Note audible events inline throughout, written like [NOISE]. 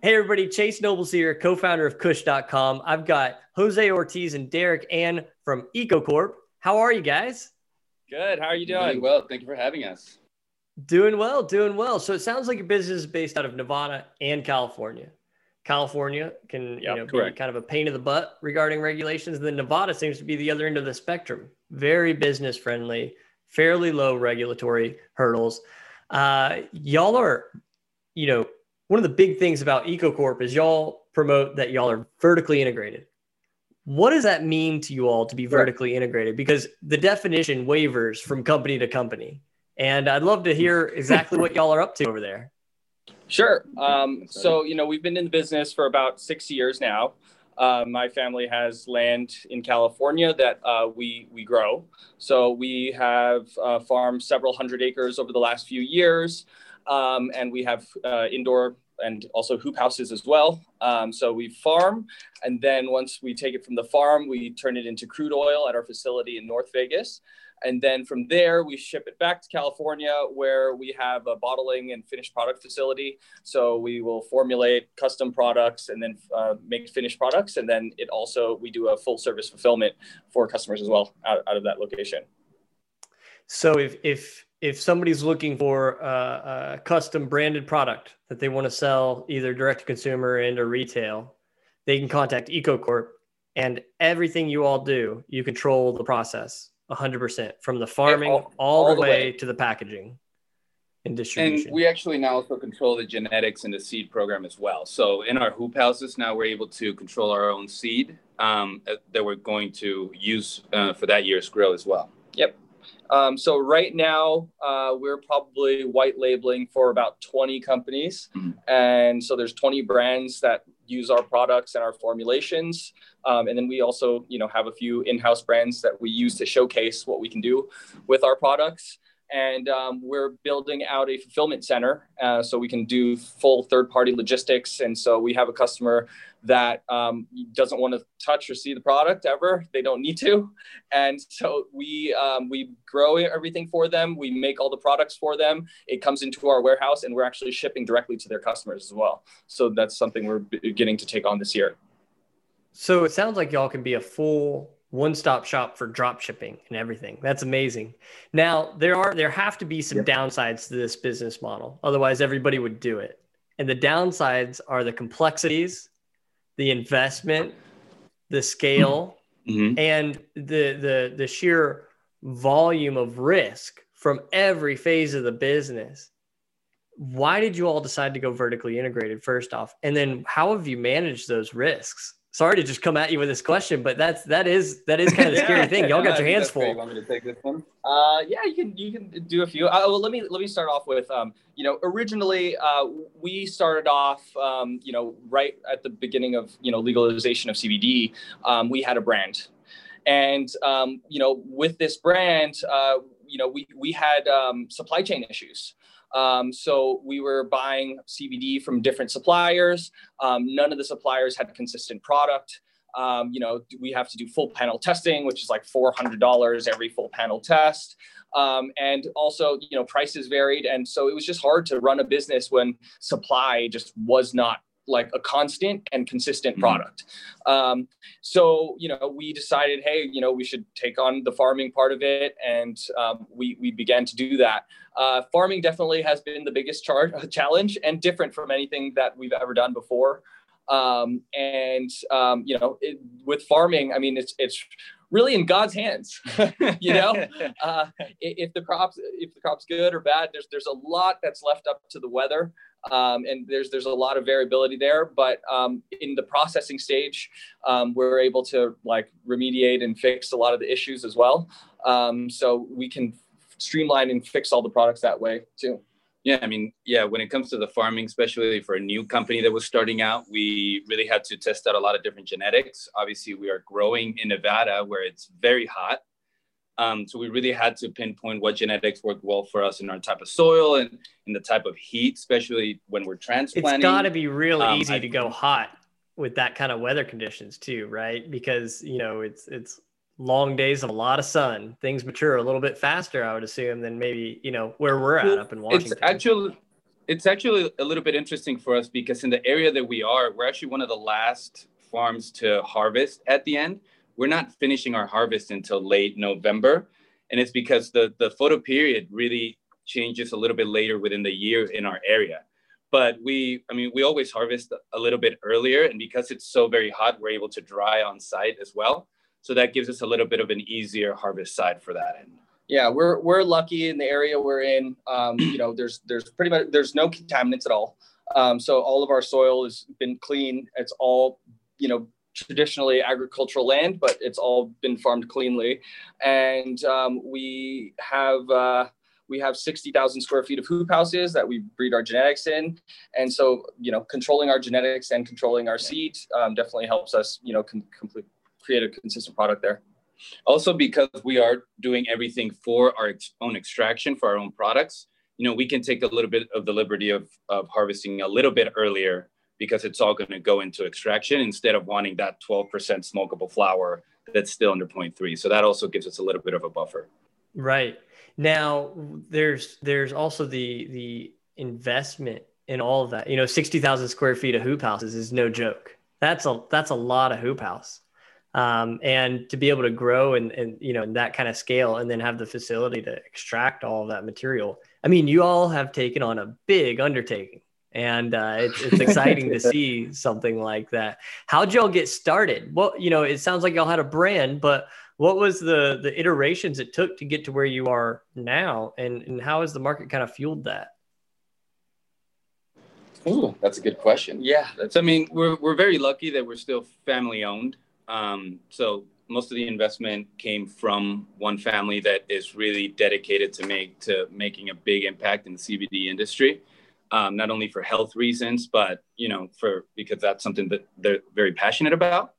Hey, everybody. Chase Nobles here, co founder of Kush.com. I've got Jose Ortiz and Derek Ann from EcoCorp. How are you guys? Good. How are you doing? Doing well. Thank you for having us. Doing well, doing well. So it sounds like your business is based out of Nevada and California. California can yep, you know, be kind of a pain in the butt regarding regulations. And then Nevada seems to be the other end of the spectrum. Very business friendly, fairly low regulatory hurdles. Uh, y'all are, you know, one of the big things about EcoCorp is y'all promote that y'all are vertically integrated. What does that mean to you all to be vertically integrated? Because the definition wavers from company to company. And I'd love to hear exactly what y'all are up to over there. Sure. Um, so, you know, we've been in the business for about six years now. Uh, my family has land in California that uh, we we grow. So we have uh, farmed several hundred acres over the last few years. Um, and we have uh, indoor and also hoop houses as well. Um, so we farm, and then once we take it from the farm, we turn it into crude oil at our facility in North Vegas. And then from there, we ship it back to California, where we have a bottling and finished product facility. So we will formulate custom products and then uh, make finished products. And then it also, we do a full service fulfillment for customers as well out, out of that location. So if, if, if somebody's looking for a, a custom branded product that they want to sell either direct to consumer and or retail, they can contact EcoCorp and everything you all do, you control the process 100% from the farming all, all, all, the way, way, to the packaging and distribution. And we actually now also control the genetics and the seed program as well. So in our hoop houses now we're able to control our own seed um, that we're going to use uh, for that year's grow as well. Yep. Um, so right now, uh, we're probably white labeling for about 20 companies, mm-hmm. and so there's 20 brands that use our products and our formulations. Um, and then we also, you know, have a few in-house brands that we use to showcase what we can do with our products and um, we're building out a fulfillment center uh, so we can do full third-party logistics. And so we have a customer that um, doesn't want to touch or see the product ever; they don't need to. And so we um, we grow everything for them. We make all the products for them. It comes into our warehouse, and we're actually shipping directly to their customers as well. So that's something we're beginning to take on this year. So it sounds like y'all can be a full one stop shop for drop shipping and everything. That's amazing. Now, there are there have to be some yep. downsides to this business model. Otherwise, everybody would do it. And the downsides are the complexities, the investment, the scale, mm-hmm. and the the the sheer volume of risk from every phase of the business. Why did you all decide to go vertically integrated first off? And then how have you managed those risks? Sorry to just come at you with this question, but that's that is that is kind of the [LAUGHS] scary thing. Y'all got your hands full. You want me to take this one? Uh, yeah, you can you can do a few. Uh, well, let me let me start off with um, you know, originally uh, we started off um, you know right at the beginning of you know legalization of CBD. Um, we had a brand, and um, you know with this brand, uh, you know we we had um, supply chain issues. Um, so we were buying CBD from different suppliers. Um, none of the suppliers had consistent product. Um, you know, we have to do full panel testing, which is like $400 every full panel test. Um, and also, you know, prices varied. And so it was just hard to run a business when supply just was not like a constant and consistent mm-hmm. product. Um, so, you know, we decided, hey, you know, we should take on the farming part of it. And um, we, we began to do that. Uh, farming definitely has been the biggest char- [LAUGHS] challenge and different from anything that we've ever done before. Um, and, um, you know, it, with farming, I mean, it's, it's really in God's hands. [LAUGHS] you know, [LAUGHS] uh, if the crops if the crop's good or bad, there's there's a lot that's left up to the weather um, and there's there's a lot of variability there. But um, in the processing stage, um, we're able to like remediate and fix a lot of the issues as well. Um, so we can streamline and fix all the products that way too. Yeah, I mean, yeah, when it comes to the farming, especially for a new company that was starting out, we really had to test out a lot of different genetics. Obviously, we are growing in Nevada where it's very hot. Um, so we really had to pinpoint what genetics work well for us in our type of soil and in the type of heat, especially when we're transplanting. It's got to be really um, easy I, to go hot with that kind of weather conditions too, right? Because you know it's it's long days of a lot of sun. Things mature a little bit faster, I would assume, than maybe you know where we're at up in Washington. It's actually it's actually a little bit interesting for us because in the area that we are, we're actually one of the last farms to harvest at the end. We're not finishing our harvest until late November. And it's because the, the photo period really changes a little bit later within the year in our area. But we, I mean, we always harvest a little bit earlier. And because it's so very hot, we're able to dry on site as well. So that gives us a little bit of an easier harvest side for that end. Yeah, we're we're lucky in the area we're in. Um, you know, there's there's pretty much there's no contaminants at all. Um, so all of our soil has been clean. It's all you know traditionally agricultural land, but it's all been farmed cleanly, and um, we have. Uh, we have 60,000 square feet of hoop houses that we breed our genetics in. And so, you know, controlling our genetics and controlling our seed um, definitely helps us, you know, com- complete, create a consistent product there. Also, because we are doing everything for our own extraction for our own products, you know, we can take a little bit of the liberty of, of harvesting a little bit earlier because it's all going to go into extraction instead of wanting that 12% smokable flower that's still under 0.3. So that also gives us a little bit of a buffer. Right. Now there's there's also the the investment in all of that. You know, 60,000 square feet of hoop houses is no joke. That's a that's a lot of hoop house um, and to be able to grow and, and you know in that kind of scale and then have the facility to extract all of that material i mean you all have taken on a big undertaking and uh, it's, [LAUGHS] it's exciting to see something like that how'd y'all get started well you know it sounds like y'all had a brand but what was the the iterations it took to get to where you are now and and how has the market kind of fueled that Ooh, that's a good question. Yeah, that's. I mean, we're we're very lucky that we're still family owned. Um, so most of the investment came from one family that is really dedicated to make to making a big impact in the CBD industry, um, not only for health reasons, but you know, for because that's something that they're very passionate about.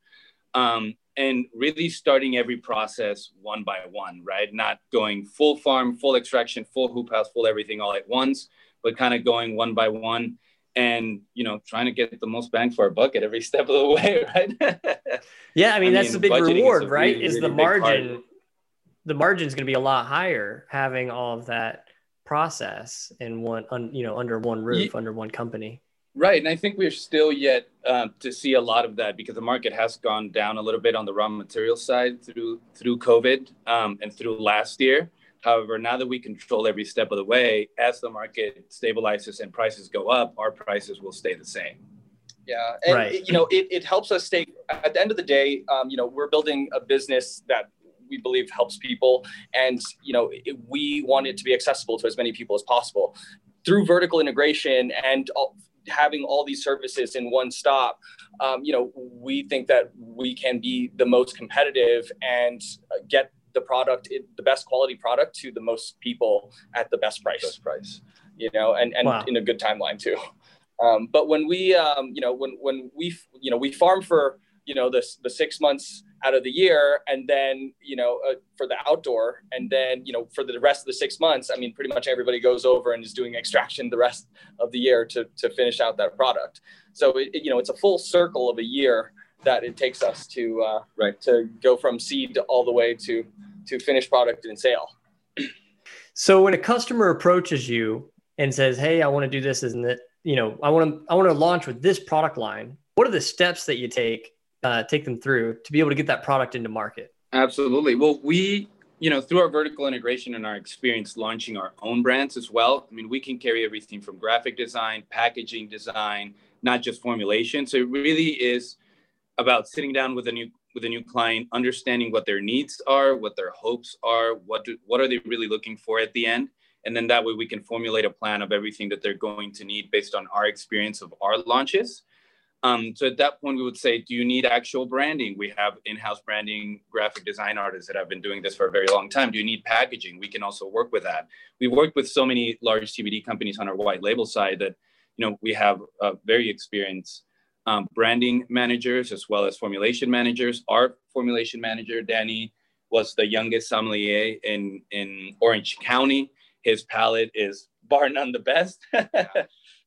Um, and really starting every process one by one, right? Not going full farm, full extraction, full hoop house, full everything all at once, but kind of going one by one and you know trying to get the most bang for our buck at every [LAUGHS] step of the way right? Yeah i mean I that's mean, the big reward is right really, is really the margin the margin is going to be a lot higher having all of that process in one un, you know under one roof yeah. under one company. Right and i think we're still yet uh, to see a lot of that because the market has gone down a little bit on the raw material side through through covid um, and through last year However, now that we control every step of the way, as the market stabilizes and prices go up, our prices will stay the same. Yeah, and right. you know, it, it helps us stay. At the end of the day, um, you know, we're building a business that we believe helps people, and you know, it, we want it to be accessible to as many people as possible through vertical integration and all, having all these services in one stop. Um, you know, we think that we can be the most competitive and get the product, it, the best quality product to the most people at the best price. Best price. You know, and and wow. in a good timeline too. Um, but when we, um, you know, when when we, you know, we farm for you know the the six months out of the year, and then you know uh, for the outdoor, and then you know for the rest of the six months, I mean, pretty much everybody goes over and is doing extraction the rest of the year to to finish out that product. So it, you know, it's a full circle of a year that it takes us to uh, right to go from seed all the way to to finished product and sale. [CLEARS THROAT] So when a customer approaches you and says, "Hey, I want to do this," isn't it? You know, I want to I want to launch with this product line. What are the steps that you take uh, take them through to be able to get that product into market? Absolutely. Well, we you know through our vertical integration and our experience launching our own brands as well. I mean, we can carry everything from graphic design, packaging design, not just formulation. So it really is about sitting down with a new with a new client, understanding what their needs are, what their hopes are, what do, what are they really looking for at the end, and then that way we can formulate a plan of everything that they're going to need based on our experience of our launches. Um, so at that point, we would say, do you need actual branding? We have in-house branding graphic design artists that have been doing this for a very long time. Do you need packaging? We can also work with that. We've worked with so many large CBD companies on our white label side that you know we have a very experienced um, branding managers as well as formulation managers. Our formulation manager, Danny, was the youngest sommelier in, in Orange County. His palate is bar none the best. [LAUGHS]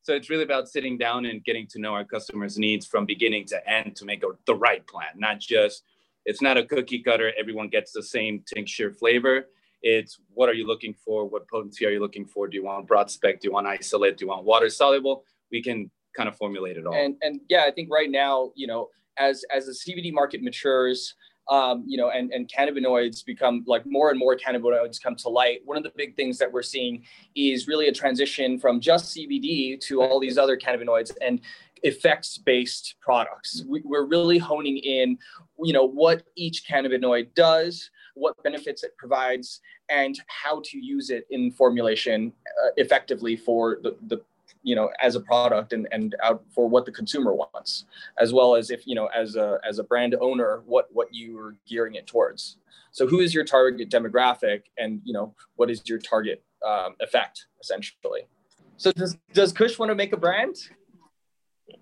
so it's really about sitting down and getting to know our customers' needs from beginning to end to make a, the right plan, not just, it's not a cookie cutter, everyone gets the same tincture flavor. It's what are you looking for? What potency are you looking for? Do you want broad spec? Do you want isolate? Do you want water soluble? We can kind of formulate it all. And and yeah, I think right now, you know, as as the CBD market matures, um, you know, and, and cannabinoids become like more and more cannabinoids come to light. One of the big things that we're seeing is really a transition from just CBD to all these other cannabinoids and effects based products. We, we're really honing in, you know, what each cannabinoid does, what benefits it provides, and how to use it in formulation uh, effectively for the, the you know as a product and and out for what the consumer wants as well as if you know as a as a brand owner what what you are gearing it towards. So who is your target demographic and you know what is your target um, effect essentially? So does does kush want to make a brand?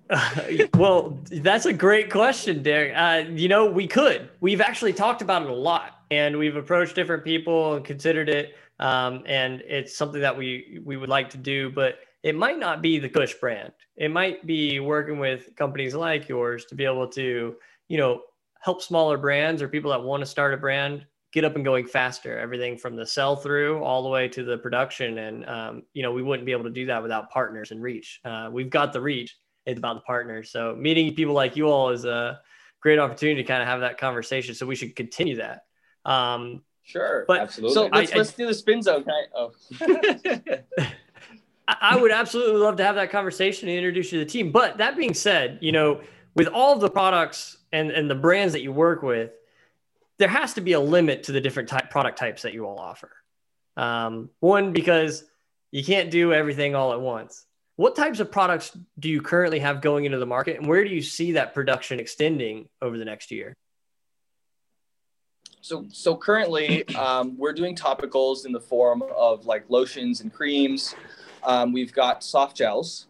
Uh, [LAUGHS] well that's a great question derek. Uh, you know we could. We've actually talked about it a lot and we've approached different people and considered it um, and it's something that we we would like to do but it might not be the Kush brand. It might be working with companies like yours to be able to, you know, help smaller brands or people that want to start a brand get up and going faster. Everything from the sell through all the way to the production, and um, you know, we wouldn't be able to do that without partners and reach. Uh, we've got the reach. It's about the partners. So meeting people like you all is a great opportunity to kind of have that conversation. So we should continue that. Um, sure, but absolutely. So let's, I, let's do the spin zone. I, oh. [LAUGHS] [LAUGHS] I would absolutely love to have that conversation and introduce you to the team. But that being said, you know, with all of the products and, and the brands that you work with, there has to be a limit to the different type product types that you all offer. Um, one, because you can't do everything all at once. What types of products do you currently have going into the market, and where do you see that production extending over the next year? So, so currently, um, we're doing topicals in the form of like lotions and creams. Um, we've got soft gels,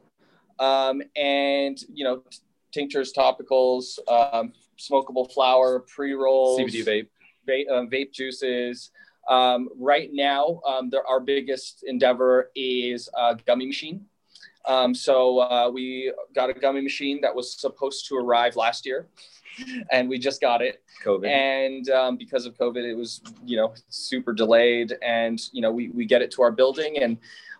um, and you know, tinctures, topicals, um, smokable flower, pre rolls, CBD vape, vape, uh, vape juices. Um, right now, um, our biggest endeavor is a gummy machine. Um, so uh, we got a gummy machine that was supposed to arrive last year, and we just got it. COVID. And um, because of COVID, it was you know super delayed, and you know we we get it to our building, and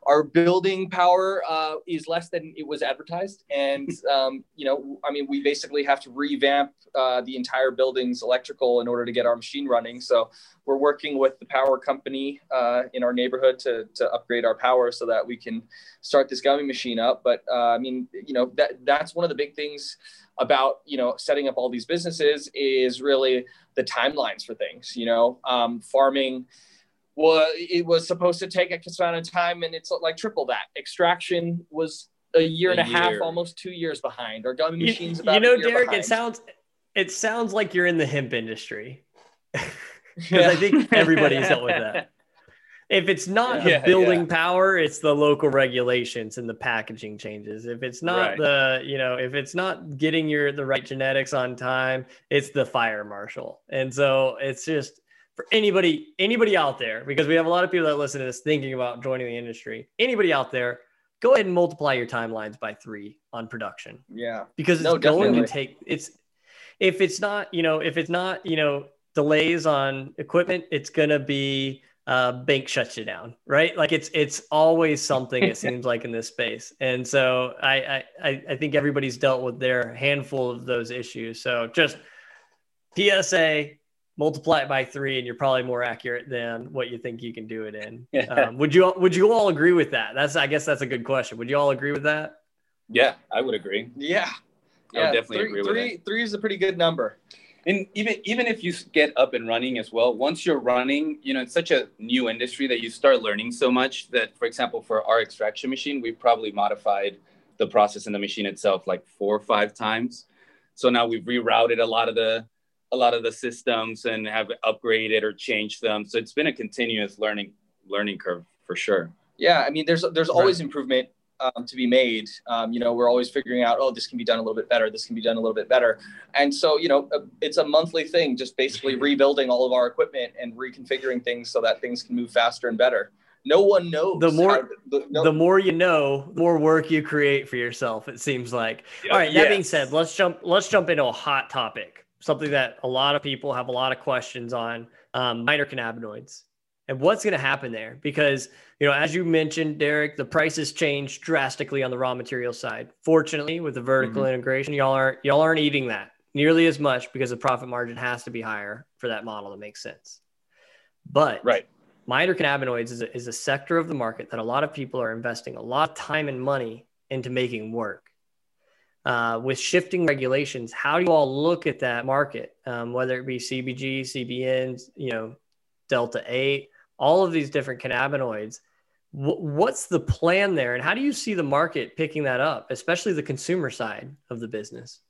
our building power uh, is less than it was advertised. And um, you know i mean we basically have to revamp uh, the entire building's electrical in order to get our machine running. So we're working with the power company uh, in our neighborhood to, to upgrade our power so that we can start this gummy machine up. But uh, i mean you know that that's one of the big things about you know setting up all these businesses is really the timelines for things you know? Um, farming well, it was supposed to take X amount of time, and it's like triple that. Extraction was a year a and a year. half, almost two years behind. Our gummy machines about. You know, Derek, behind. it sounds it sounds like you're in the hemp industry [LAUGHS] because yeah. I think everybody's dealt with that. [LAUGHS] If it's not yeah, the building yeah. power, it's the local regulations and the packaging changes. If it's not right. the, you know, if it's not getting your the right genetics on time, it's the fire marshal. And so it's just for anybody anybody out there because we have a lot of people that listen to this thinking about joining the industry. Anybody out there go ahead and multiply your timelines by three on production. Yeah. Because it's no, going to take it's if it's not you know if it's not you know delays on equipment it's going to be uh, bank shuts you down right? Like it's it's always something it [LAUGHS] seems like in this space. And so I, I i think everybody's dealt with their handful of those issues. So just psa multiply it by three and you're probably more accurate than what you think you can do it in. Um, would you would you all agree with that? That's i guess that's a good question. Would you all agree with that? Yeah i would agree. Yeah. I yeah definitely three, agree three, with three is a pretty good number. And even even if you get up and running as well once you're running you know it's such a new industry that you start learning so much that for example for our extraction machine we've probably modified the process in the machine itself like four or five times. So now we've rerouted a lot of the a lot of the systems and have upgraded or changed them. So it's been a continuous learning learning curve for sure. Yeah, I mean, there's there's always right. improvement um, to be made. Um, you know, we're always figuring out, oh, this can be done a little bit better. This can be done a little bit better. And so, you know, uh, it's a monthly thing, just basically [LAUGHS] rebuilding all of our equipment and reconfiguring things so that things can move faster and better. No one knows. The more, the, no. the more you know, the more work you create for yourself. It seems like. All right. That being said, let's jump. Let's jump into a hot topic something that a lot of people have a lot of questions on um, minor cannabinoids. and what's going to happen there? Because you know as you mentioned derek the prices changed drastically on the raw material side. Fortunately with the vertical mm-hmm. integration y'all aren't y'all aren't eating that nearly as much because the profit margin has to be higher for that model to make sense. But right. minor cannabinoids is a, is a sector of the market that a lot of people are investing a lot of time and money into making work uh, with shifting regulations, how do you all look at that market, um, whether it be CBG, CBNs, you know, Delta 8, all of these different cannabinoids? W- what's the plan there? And how do you see the market picking that up, especially the consumer side of the business?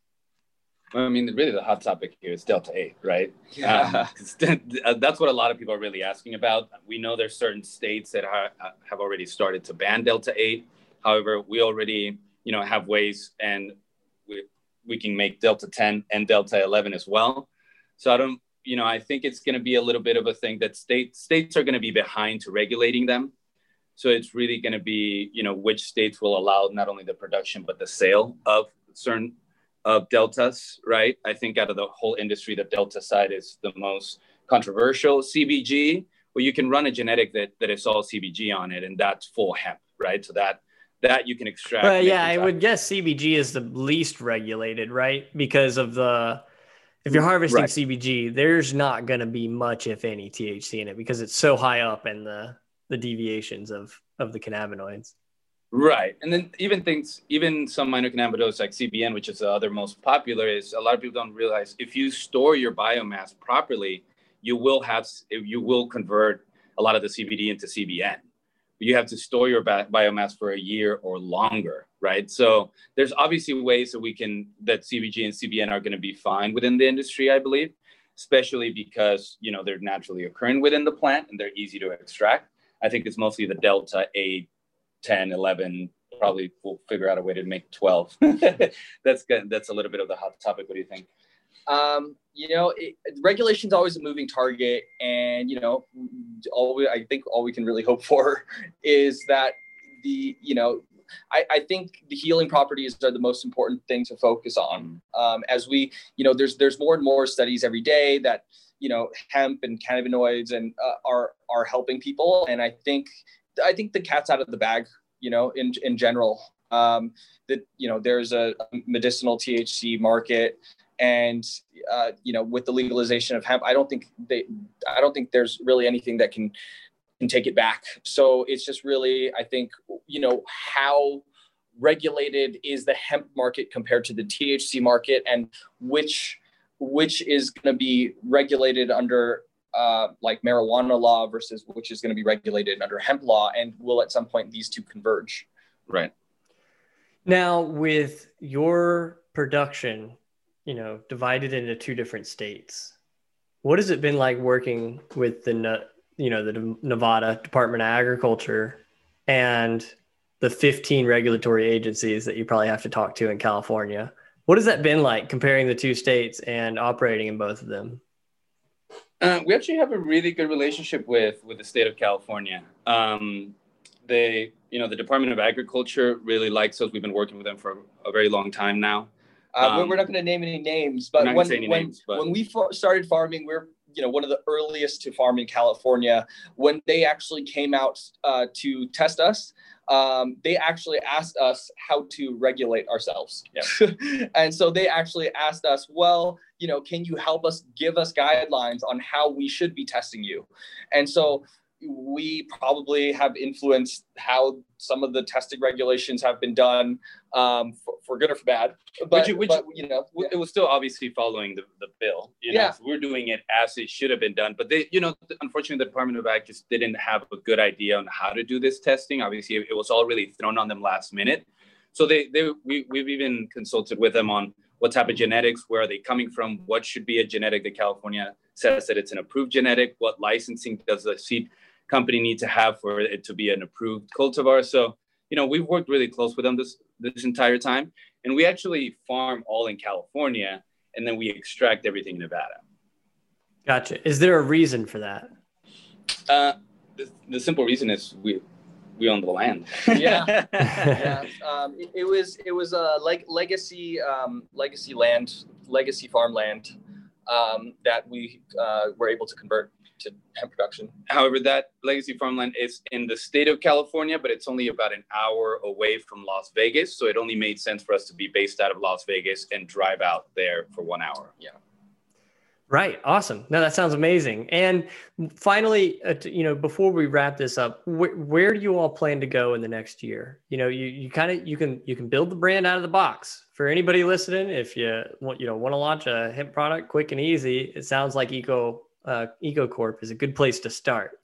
I mean, really, the hot topic here is Delta 8, right? Yeah. Um, uh, that's what a lot of people are really asking about. We know there's certain states that ha- have already started to ban Delta 8. However, we already you know have ways and we, we can make delta 10 and delta 11 as well. So i don't you know i think it's going to be a little bit of a thing that state states are going to be behind to regulating them. So it's really going to be you know which states will allow not only the production but the sale of certain of deltas right? I think out of the whole industry the delta side is the most controversial. Cbg well you can run a genetic that that is all cbg on it and that's full hemp right? So that that you can extract. Well, yeah, I would guess CBG is the least regulated, right? Because of the if you're mm, harvesting right. CBG, there's not going to be much, if any, THC in it because it's so high up in the the deviations of of the cannabinoids. Right, and then even things, even some minor cannabinoids like CBN, which is the other most popular, is a lot of people don't realize if you store your biomass properly, you will have you will convert a lot of the CBD into CBN you have to store your biomass for a year or longer, right? So there's obviously ways that we can that CBG and CBN are going to be fine within the industry, I believe, especially because you know they're naturally occurring within the plant and they're easy to extract. I think it's mostly the delta 8, 10, 11. Probably we'll figure out a way to make 12. [LAUGHS] that's good. That's a little bit of the hot topic. What do you think? Um, you know, it, regulation is always a moving target, and you know, all we, I think all we can really hope for [LAUGHS] is that the you know I, I, think the healing properties are the most important thing to focus on. Um, as we, you know, there's there's more and more studies every day that you know hemp and cannabinoids and uh, are are helping people, and I think I think the cat's out of the bag. You know, in in general, um, that you know there's a medicinal THC market and uh, you know with the legalization of hemp i don't think they i don't think there's really anything that can can take it back. So it's just really i think you know how regulated is the hemp market compared to the thc market and which which is going to be regulated under uh, like marijuana law versus which is going to be regulated under hemp law and will at some point these two converge. Right. Now with your production you know, divided into two different states. What has it been like working with the, you know, the Nevada Department of Agriculture and the 15 regulatory agencies that you probably have to talk to in California? What has that been like comparing the two states and operating in both of them? Uh, we actually have a really good relationship with with the state of California. Um, they, you know, the Department of Agriculture really likes us. We've been working with them for a very long time now. Uh, um, we're not going to name any names, but when when, names, but... when we started farming, we're you know one of the earliest to farm in California. When they actually came out uh, to test us, um, they actually asked us how to regulate ourselves. Yeah. [LAUGHS] and so they actually asked us, well, you know, can you help us give us guidelines on how we should be testing you? And so we probably have influenced how some of the testing regulations have been done um, for, for, good or for bad. But, which, which but, you know, it was still obviously following the, the bill. You know, yeah. So we're doing it as it should have been done. But they, you know, unfortunately, the Department of Ag just didn't have a good idea on how to do this testing. Obviously, it was all really thrown on them last minute. So they, they we, we've even consulted with them on what type of genetics, where are they coming from, what should be a genetic that California says that it's an approved genetic, what licensing does the seed company need to have for it to be an approved cultivar. So, you know, we've worked really close with them this this entire time, and we actually farm all in California, and then we extract everything in Nevada. Gotcha. Is there a reason for that? Uh, the, the simple reason is we we own the land. yeah, [LAUGHS] yeah. Um, it, it, was it was a leg, legacy um, legacy land, legacy farmland um, that we uh, were able to convert. to hemp production. However, that legacy farmland is in the state of California, but it's only about an hour away from Las Vegas. So it only made sense for us to be based out of Las Vegas and drive out there for one hour. Yeah. Right. Awesome. No, that sounds amazing. And finally, uh, you know, before we wrap this up, wh- where do you all plan to go in the next year? You know, you, you kind of, you can, you can build the brand out of the box for anybody listening. If you want, you know, want to launch a hemp product quick and easy, it sounds like Eco, uh, EcoCorp is a good place to start.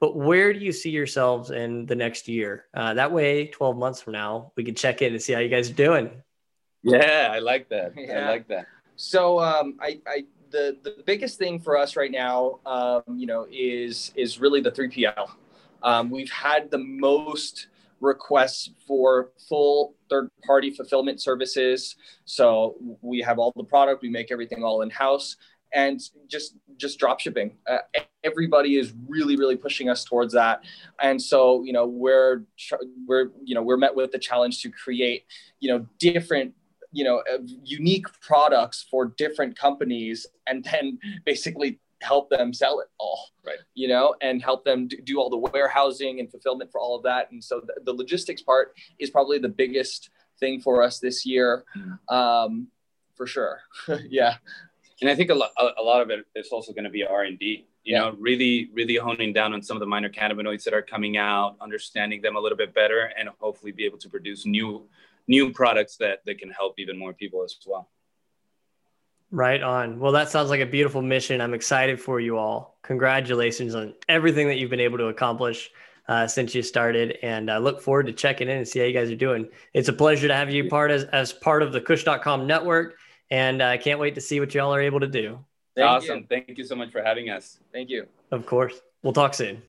But where do you see yourselves in the next year? Uh, that way, 12 months from now, we can check in and see how you guys are doing. Yeah, I like that. Yeah. I like that. So um, I, I the the biggest thing for us right now, um, you know, is is really the 3PL. Um, we've had the most requests for full third party fulfillment services. So we have all the product, we make everything all in house, and just just drop shipping. Uh, everybody is really really pushing us towards that, and so you know we're we're you know we're met with the challenge to create you know different you know unique products for different companies and then basically help them sell it all right. you know and help them do all the warehousing and fulfillment for all of that. And so the, the logistics part is probably the biggest thing for us this year um, for sure. [LAUGHS] Yeah. And i think a lot, a lot of it is also going to be r&d you yeah. know really really honing down on some of the minor cannabinoids that are coming out understanding them a little bit better and hopefully be able to produce new new products that that can help even more people as well. Right on. Well that sounds like a beautiful mission. I'm excited for you all. Congratulations on everything that you've been able to accomplish uh, since you started and i look forward to checking in and see how you guys are doing. It's a pleasure to have you part as, as part of the kush.com network and i uh, can't wait to see what y'all are able to do. Thank awesome. You. thank you so much for having us. Thank you. Of course. We'll talk soon